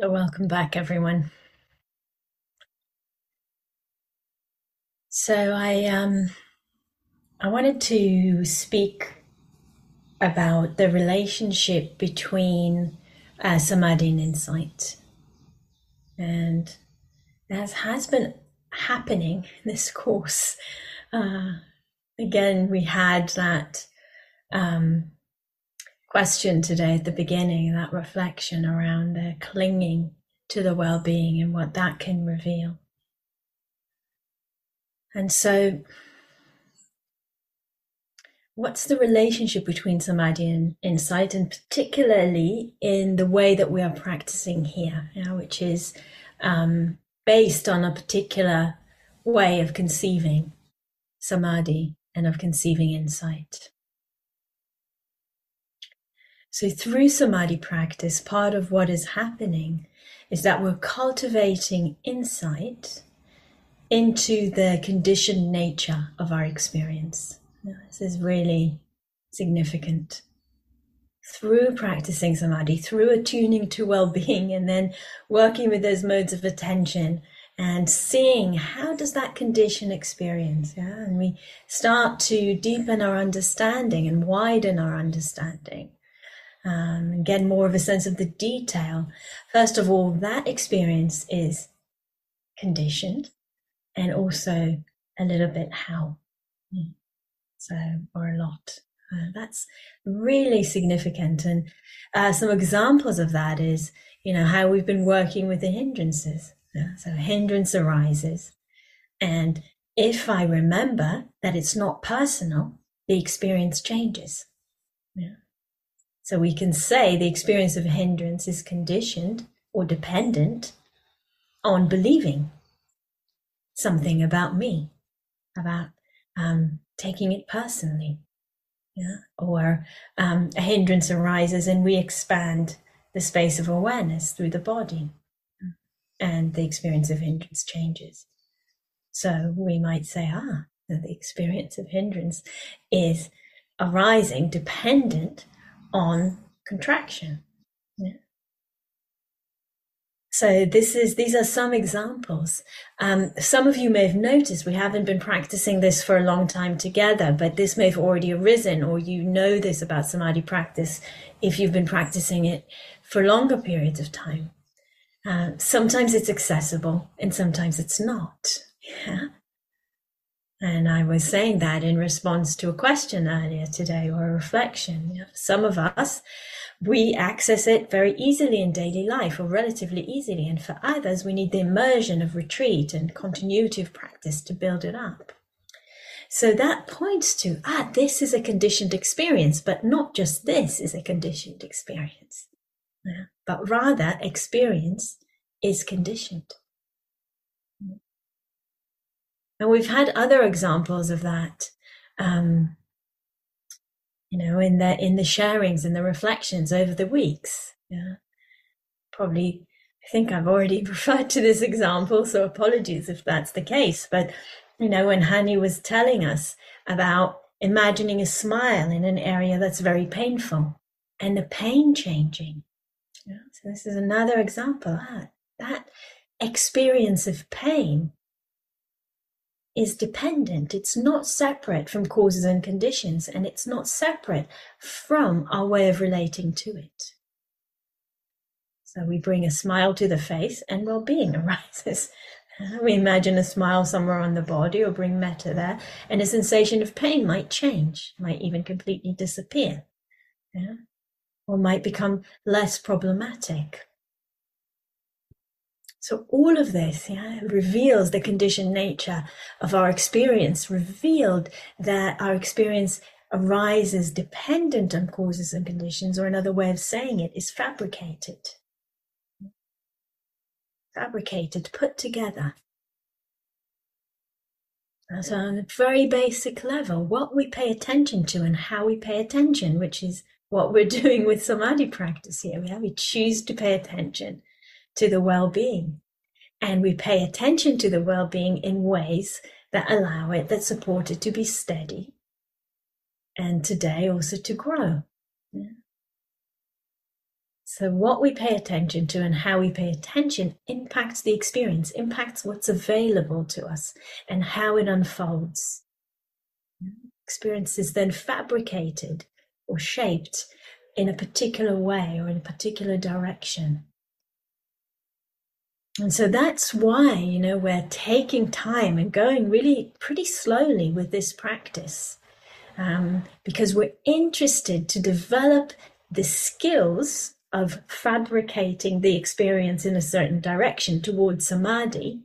So welcome back, everyone. So I um I wanted to speak about the relationship between uh, samadhi and insight, and as has been happening in this course, uh, again we had that um, question today at the beginning, that reflection around the clinging to the well being and what that can reveal. And so, what's the relationship between samadhi and insight, and particularly in the way that we are practicing here, you know, which is um, based on a particular way of conceiving samadhi and of conceiving insight? So, through samadhi practice, part of what is happening is that we're cultivating insight into the conditioned nature of our experience. This is really significant. Through practicing samadhi, through attuning to well being, and then working with those modes of attention and seeing how does that condition experience yeah and we start to deepen our understanding and widen our understanding um, get more of a sense of the detail. First of all, that experience is conditioned and also a little bit how. Hmm. So, or a lot. Uh, that's really significant. And uh, some examples of that is, you know, how we've been working with the hindrances. Yeah? So, a hindrance arises. And if I remember that it's not personal, the experience changes. Yeah. So we can say the experience of hindrance is conditioned or dependent on believing something about me, about um, taking it personally. Yeah? Or um, a hindrance arises and we expand the space of awareness through the body and the experience of hindrance changes. So we might say, ah, the experience of hindrance is arising dependent on contraction. Yeah. So this is these are some examples. Um, some of you may have noticed we haven't been practicing this for a long time together, but this may have already arisen, or you know this about samadhi practice if you've been practicing it for longer periods of time. Uh, sometimes it's accessible, and sometimes it's not. Yeah. And I was saying that in response to a question earlier today or a reflection. Some of us, we access it very easily in daily life or relatively easily. And for others, we need the immersion of retreat and continuity of practice to build it up. So that points to, ah, this is a conditioned experience, but not just this is a conditioned experience, yeah? but rather experience is conditioned. And we've had other examples of that. Um, you know, in the in the sharings and the reflections over the weeks. Yeah. Probably I think I've already referred to this example, so apologies if that's the case. But you know, when Hani was telling us about imagining a smile in an area that's very painful and the pain changing. Yeah. So this is another example. Ah, that experience of pain is dependent. It's not separate from causes and conditions, and it's not separate from our way of relating to it. So we bring a smile to the face, and well being arises. We imagine a smile somewhere on the body or bring metta there, and a sensation of pain might change, might even completely disappear, yeah? or might become less problematic. So all of this yeah, reveals the conditioned nature of our experience, revealed that our experience arises dependent on causes and conditions, or another way of saying it is fabricated. Fabricated, put together. So on a very basic level, what we pay attention to and how we pay attention, which is what we're doing with samadhi practice here. We choose to pay attention to the well-being and we pay attention to the well-being in ways that allow it that support it to be steady and today also to grow. So, what we pay attention to and how we pay attention impacts the experience, impacts what's available to us and how it unfolds. Experience is then fabricated or shaped in a particular way or in a particular direction. And so that's why, you know, we're taking time and going really pretty slowly with this practice um, because we're interested to develop the skills of fabricating the experience in a certain direction towards samadhi.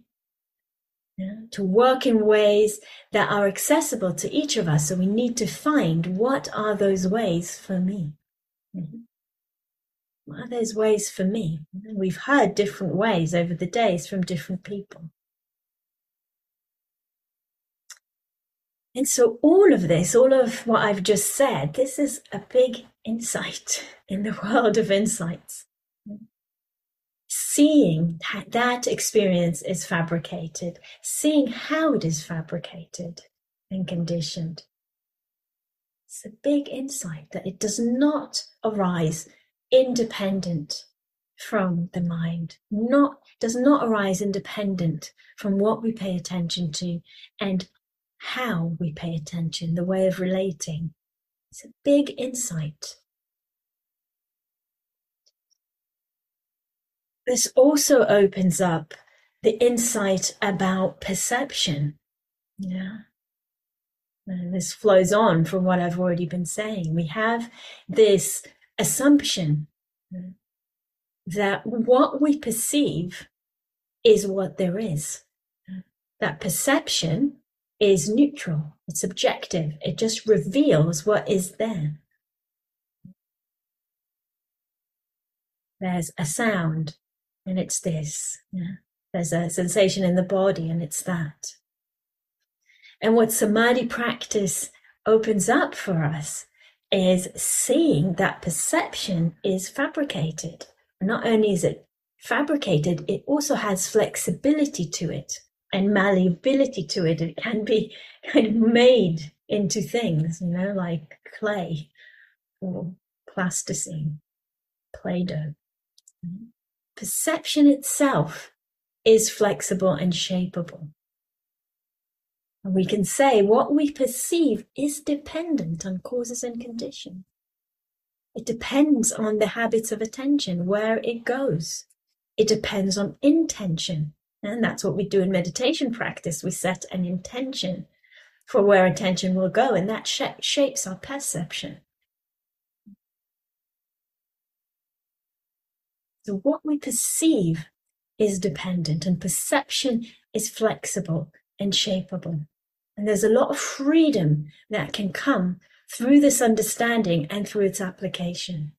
Yeah, to work in ways that are accessible to each of us. So we need to find what are those ways for me. Mm-hmm. What are those ways for me? We've heard different ways over the days from different people. And so, all of this, all of what I've just said, this is a big insight in the world of insights. Seeing that experience is fabricated, seeing how it is fabricated and conditioned. It's a big insight that it does not arise independent from the mind, not does not arise independent from what we pay attention to and how we pay attention, the way of relating. It's a big insight. This also opens up the insight about perception. Yeah. And this flows on from what I've already been saying. We have this assumption mm. that what we perceive is what there is. Mm. That perception is neutral, it's objective, it just reveals what is there. There's a sound, and it's this. Yeah. There's a sensation in the body, and it's that. And what samadhi practice opens up for us is seeing that perception is fabricated. Not only is it fabricated, it also has flexibility to it and malleability to it. It can be kind of made into things, you know, like clay or plasticine, Play Doh. Perception itself is flexible and shapeable. And we can say what we perceive is dependent on causes and conditions. It depends on the habits of attention, where it goes. It depends on intention. And that's what we do in meditation practice. We set an intention for where attention will go, and that sh- shapes our perception. So, what we perceive is dependent, and perception is flexible and shapeable. And there's a lot of freedom that can come through this understanding and through its application.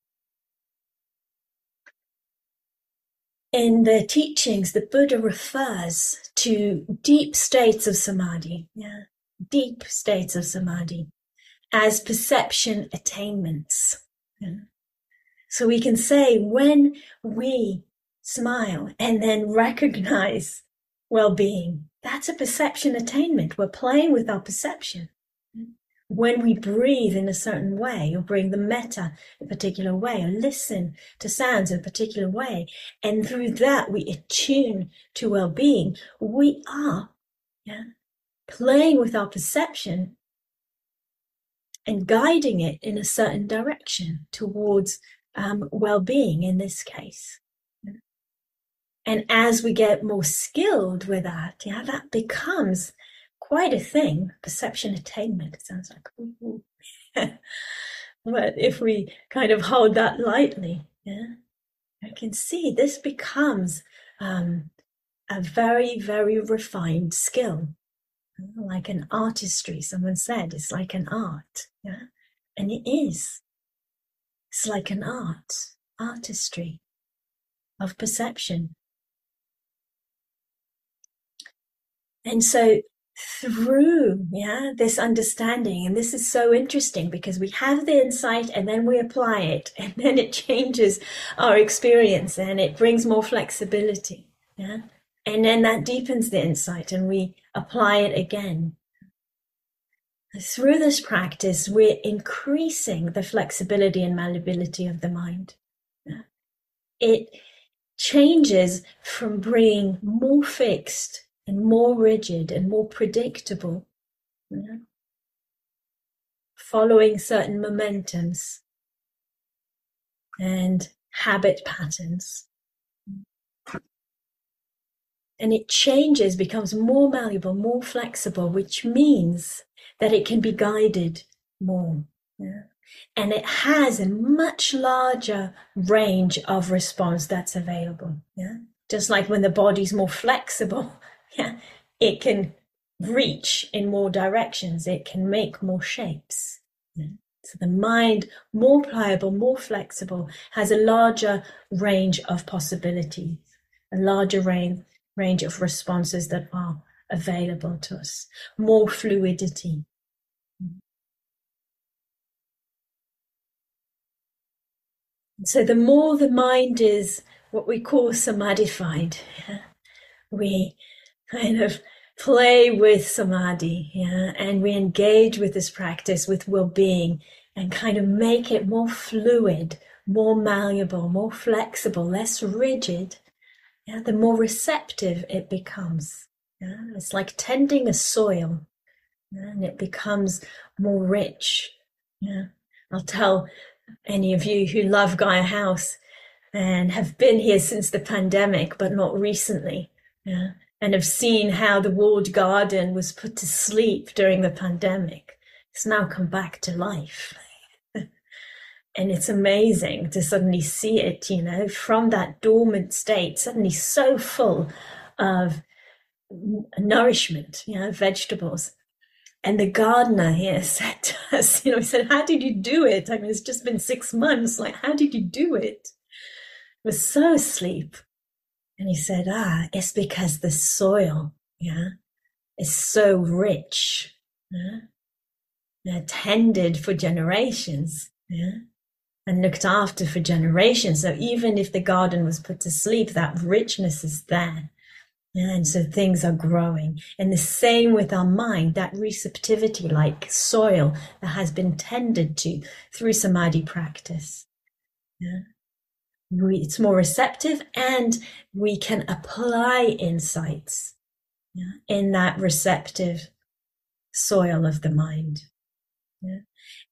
In the teachings, the Buddha refers to deep states of samadhi, yeah, deep states of samadhi, as perception attainments. So we can say when we smile and then recognize well being, that's a perception attainment. We're playing with our perception. When we breathe in a certain way, or bring the metta in a particular way, or listen to sounds in a particular way, and through that we attune to well being, we are yeah, playing with our perception and guiding it in a certain direction towards um, well being in this case. And as we get more skilled with that, yeah, that becomes quite a thing. Perception attainment. It sounds like, but if we kind of hold that lightly, yeah, I can see this becomes um, a very, very refined skill, like an artistry. Someone said it's like an art, yeah, and it is. It's like an art, artistry of perception. And so through yeah this understanding and this is so interesting because we have the insight and then we apply it and then it changes our experience and it brings more flexibility yeah and then that deepens the insight and we apply it again through this practice we're increasing the flexibility and malleability of the mind yeah? it changes from being more fixed and more rigid and more predictable, you know, following certain momentums and habit patterns. And it changes, becomes more malleable, more flexible, which means that it can be guided more. Yeah? And it has a much larger range of response that's available. Yeah. Just like when the body's more flexible, it can reach in more directions. It can make more shapes. So the mind, more pliable, more flexible, has a larger range of possibilities, a larger range, range of responses that are available to us, more fluidity. So the more the mind is what we call samadhified, yeah, we kind of play with samadhi, yeah, and we engage with this practice with well-being and kind of make it more fluid, more malleable, more flexible, less rigid, yeah, the more receptive it becomes. Yeah? It's like tending a soil, yeah? and it becomes more rich. Yeah, I'll tell any of you who love Gaia House and have been here since the pandemic, but not recently. Yeah, and have seen how the walled garden was put to sleep during the pandemic. It's now come back to life. and it's amazing to suddenly see it, you know, from that dormant state, suddenly so full of nourishment, you know, vegetables. And the gardener here said to us, you know, he said, How did you do it? I mean, it's just been six months. Like, how did you do it? I was so asleep. And he said, Ah, it's because the soil, yeah, is so rich, yeah, tended for generations, yeah and looked after for generations. So even if the garden was put to sleep, that richness is there. And so things are growing. And the same with our mind, that receptivity like soil that has been tended to through samadhi practice. Yeah. We, it's more receptive and we can apply insights yeah, in that receptive soil of the mind. Yeah.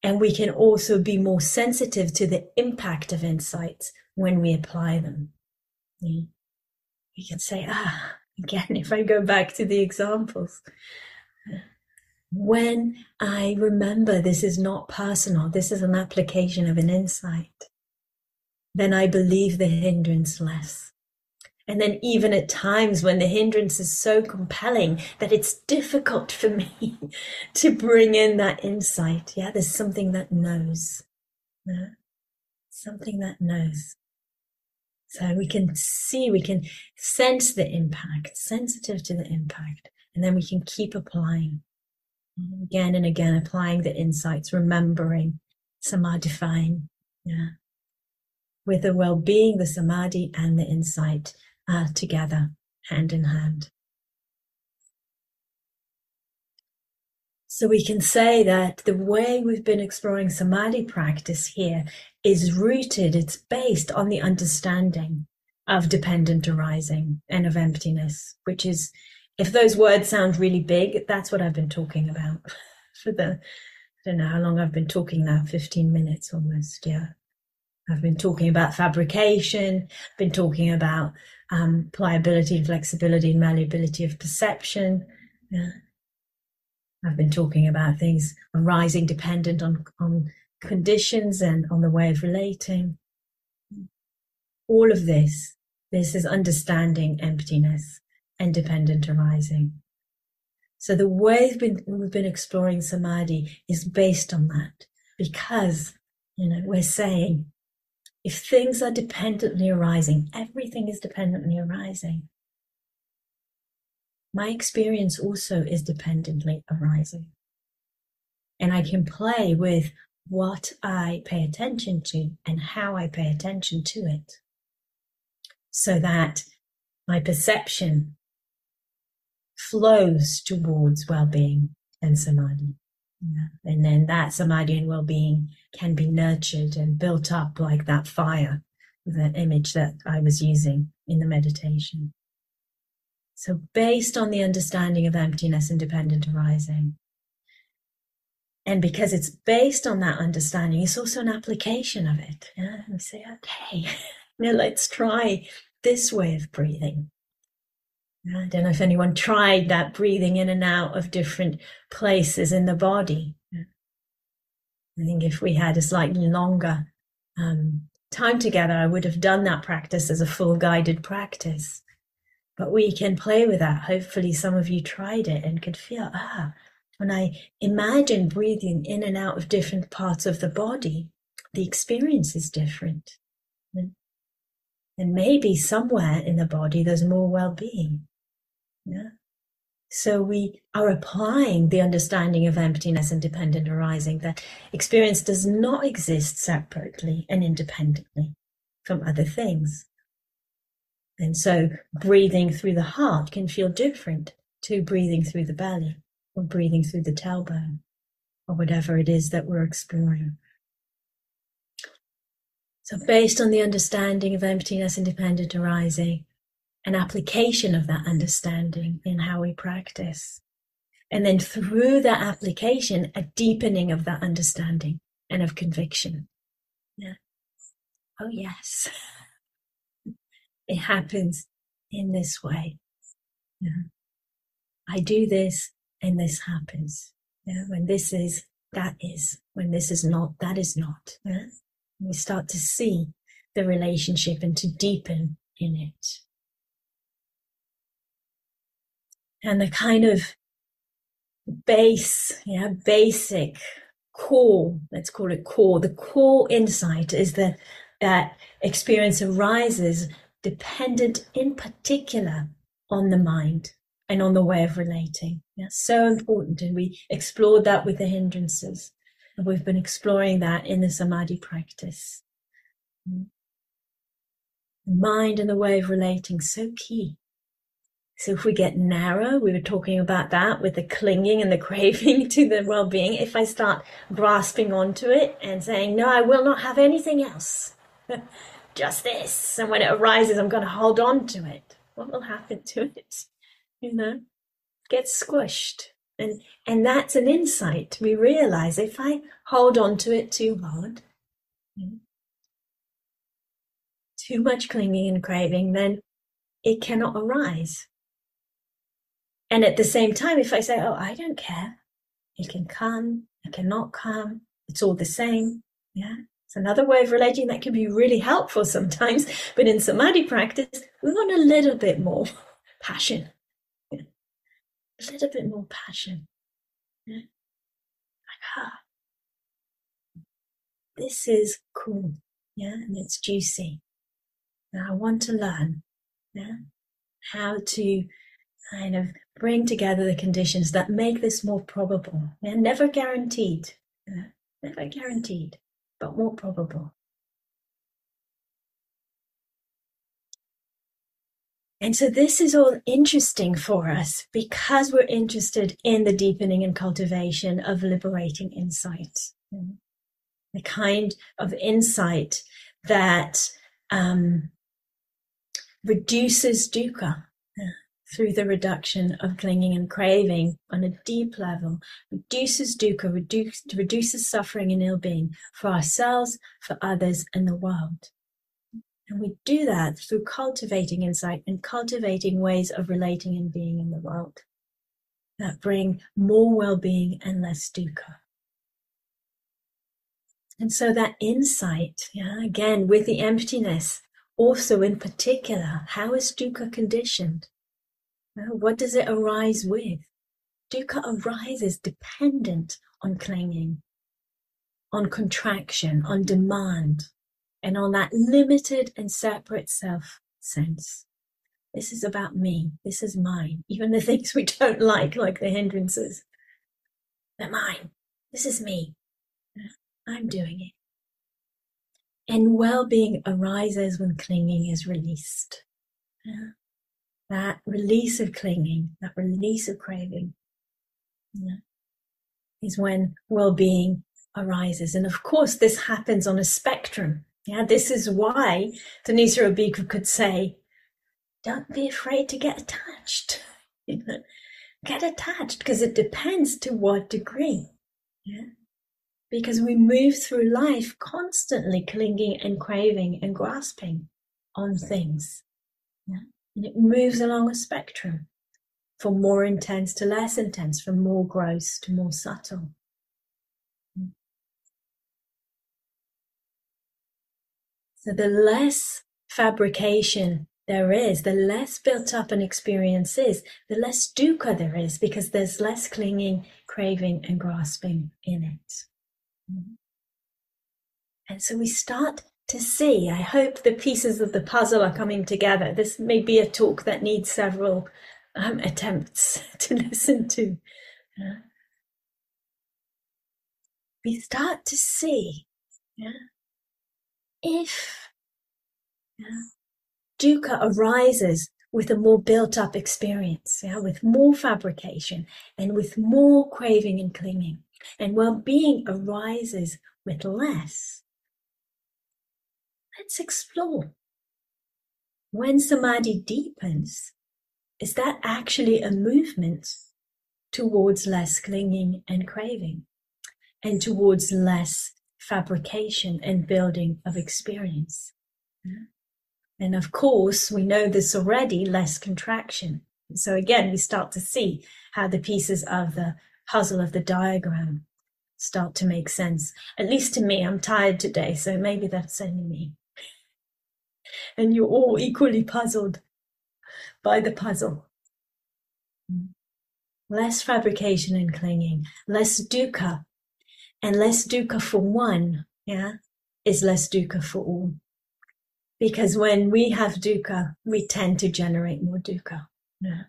And we can also be more sensitive to the impact of insights when we apply them. Yeah. We can say, ah, again, if I go back to the examples, when I remember this is not personal, this is an application of an insight, then I believe the hindrance less. And then, even at times when the hindrance is so compelling that it's difficult for me to bring in that insight, yeah, there's something that knows. Yeah? Something that knows. So we can see, we can sense the impact, sensitive to the impact, and then we can keep applying again and again, applying the insights, remembering, samadhifying, yeah, with the well-being, the samadhi, and the insight uh, together, hand in hand. So we can say that the way we've been exploring samadhi practice here is rooted, it's based on the understanding of dependent arising and of emptiness, which is, if those words sound really big, that's what I've been talking about for the, I don't know how long I've been talking now, 15 minutes almost, yeah. I've been talking about fabrication, I've been talking about um, pliability and flexibility and malleability of perception. Yeah. I've been talking about things arising dependent on, on conditions and on the way of relating. All of this, this is understanding emptiness and dependent arising. So the way we've been, we've been exploring samadhi is based on that because, you know, we're saying if things are dependently arising, everything is dependently arising. My experience also is dependently arising. And I can play with what I pay attention to and how I pay attention to it so that my perception flows towards well-being and samadhi. Yeah. And then that samadhi and well being can be nurtured and built up like that fire the image that I was using in the meditation. So, based on the understanding of emptiness and dependent arising, and because it's based on that understanding, it's also an application of it. Yeah? We say, okay, now let's try this way of breathing. I don't know if anyone tried that breathing in and out of different places in the body. I think if we had a slightly longer um, time together, I would have done that practice as a full guided practice. But we can play with that. Hopefully, some of you tried it and could feel, ah, when I imagine breathing in and out of different parts of the body, the experience is different. And maybe somewhere in the body there's more well being. Yeah. So we are applying the understanding of emptiness and dependent arising that experience does not exist separately and independently from other things. And so breathing through the heart can feel different to breathing through the belly or breathing through the tailbone or whatever it is that we're exploring. So based on the understanding of emptiness and dependent arising, an application of that understanding in how we practice. And then through that application, a deepening of that understanding and of conviction. Yeah. Oh, yes. It happens in this way. Yeah. I do this and this happens. Yeah. When this is, that is. When this is not, that is not. Yeah. We start to see the relationship and to deepen in it. And the kind of base, yeah, basic core, let's call it core, the core insight is that that experience arises dependent in particular on the mind and on the way of relating. Yeah, so important. And we explored that with the hindrances. And we've been exploring that in the samadhi practice. Mm. The mind and the way of relating, so key. So if we get narrow, we were talking about that with the clinging and the craving to the well-being. If I start grasping onto it and saying, no, I will not have anything else, just this. And when it arises, I'm going to hold on to it. What will happen to it? You know, get squished. And, and that's an insight. We realize if I hold on to it too hard, hmm, too much clinging and craving, then it cannot arise. And at the same time, if I say, oh, I don't care, it can come, it cannot come, it's all the same. Yeah. It's another way of relating that can be really helpful sometimes. But in samadhi practice, we want a little bit more passion. Yeah. A little bit more passion. Yeah. Like, ah, this is cool. Yeah. And it's juicy. Now I want to learn. Yeah. How to kind of bring together the conditions that make this more probable. And never guaranteed, never guaranteed, but more probable. And so this is all interesting for us because we're interested in the deepening and cultivation of liberating insight. The kind of insight that um, reduces dukkha, through the reduction of clinging and craving on a deep level, reduces dukkha, reduce, reduces suffering and ill being for ourselves, for others, and the world. And we do that through cultivating insight and cultivating ways of relating and being in the world that bring more well being and less dukkha. And so that insight, yeah, again, with the emptiness, also in particular, how is dukkha conditioned? What does it arise with? Dukkha arises dependent on clinging, on contraction, on demand, and on that limited and separate self sense. This is about me. This is mine. Even the things we don't like, like the hindrances, they're mine. This is me. I'm doing it. And well being arises when clinging is released that release of clinging, that release of craving, is when well being arises. And of course, this happens on a spectrum. Yeah, this is why Thanissaro Bhikkhu could say, don't be afraid to get attached. get attached because it depends to what degree. Yeah. Because we move through life constantly clinging and craving and grasping on things. And it moves along a spectrum from more intense to less intense, from more gross to more subtle. So the less fabrication there is, the less built up an experience is, the less dukkha there is because there's less clinging, craving, and grasping in it. And so we start to see. I hope the pieces of the puzzle are coming together. This may be a talk that needs several um, attempts to listen to. Yeah. We start to see yeah, if yeah, dukkha arises with a more built up experience, yeah, with more fabrication and with more craving and clinging. And well being arises with less. Let's explore. When samadhi deepens, is that actually a movement towards less clinging and craving and towards less fabrication and building of experience? Hmm. And of course, we know this already, less contraction. So again, we start to see how the pieces of the puzzle of the diagram start to make sense. At least to me, I'm tired today, so maybe that's only me. And you're all equally puzzled by the puzzle. Less fabrication and clinging, less dukkha, and less dukkha for one, yeah, is less dukkha for all. Because when we have dukkha, we tend to generate more dukkha. Yeah.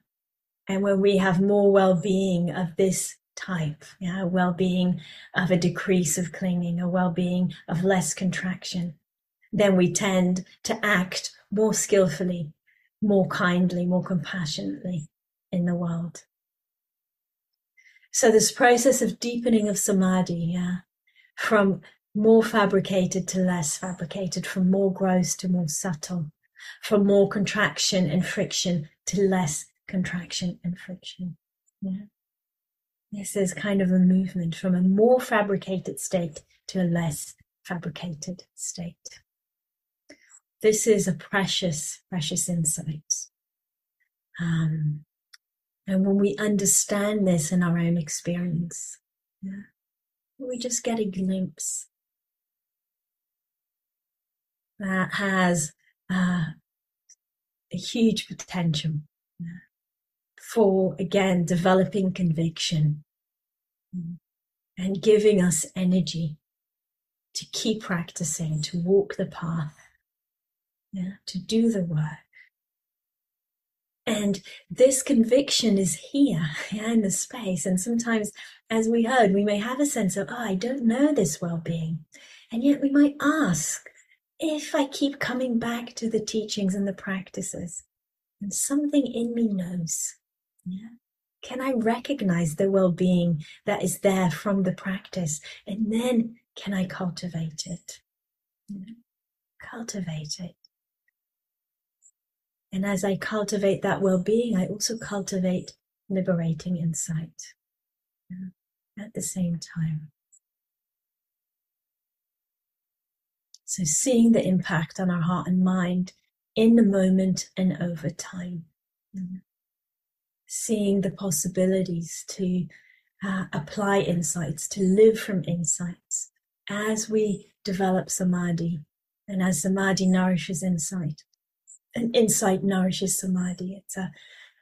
And when we have more well-being of this type, yeah, well-being of a decrease of clinging, a well-being of less contraction, then we tend to act more skillfully, more kindly, more compassionately in the world. So this process of deepening of samadhi, yeah, from more fabricated to less fabricated, from more gross to more subtle, from more contraction and friction to less contraction and friction. Yeah. This is kind of a movement from a more fabricated state to a less fabricated state. This is a precious, precious insight. Um, and when we understand this in our own experience, yeah, we just get a glimpse that has uh, a huge potential for, again, developing conviction and giving us energy to keep practicing, to walk the path, yeah, to do the work. And this conviction is here yeah, in the space. And sometimes, as we heard, we may have a sense of, oh, I don't know this well being. And yet we might ask, if I keep coming back to the teachings and the practices, and something in me knows, yeah, can I recognize the well being that is there from the practice? And then can I cultivate it? Cultivate it. And as I cultivate that well being, I also cultivate liberating insight yeah, at the same time. So, seeing the impact on our heart and mind in the moment and over time. Seeing the possibilities to uh, apply insights, to live from insights as we develop samadhi and as samadhi nourishes insight. And insight nourishes samadhi. It's a,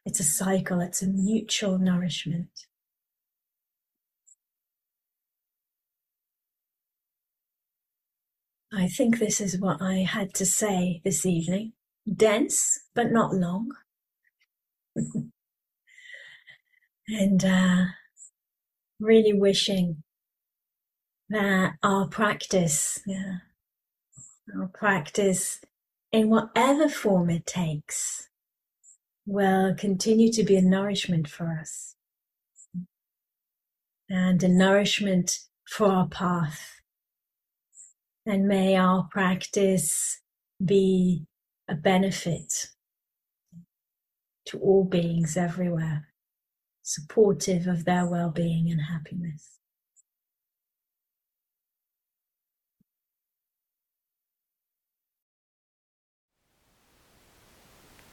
it's a cycle, it's a mutual nourishment. I think this is what I had to say this evening. Dense, but not long. and uh, really wishing that our practice, yeah, our practice in whatever form it takes, will continue to be a nourishment for us and a nourishment for our path And may our practice be a benefit to all beings everywhere, supportive of their well being and happiness.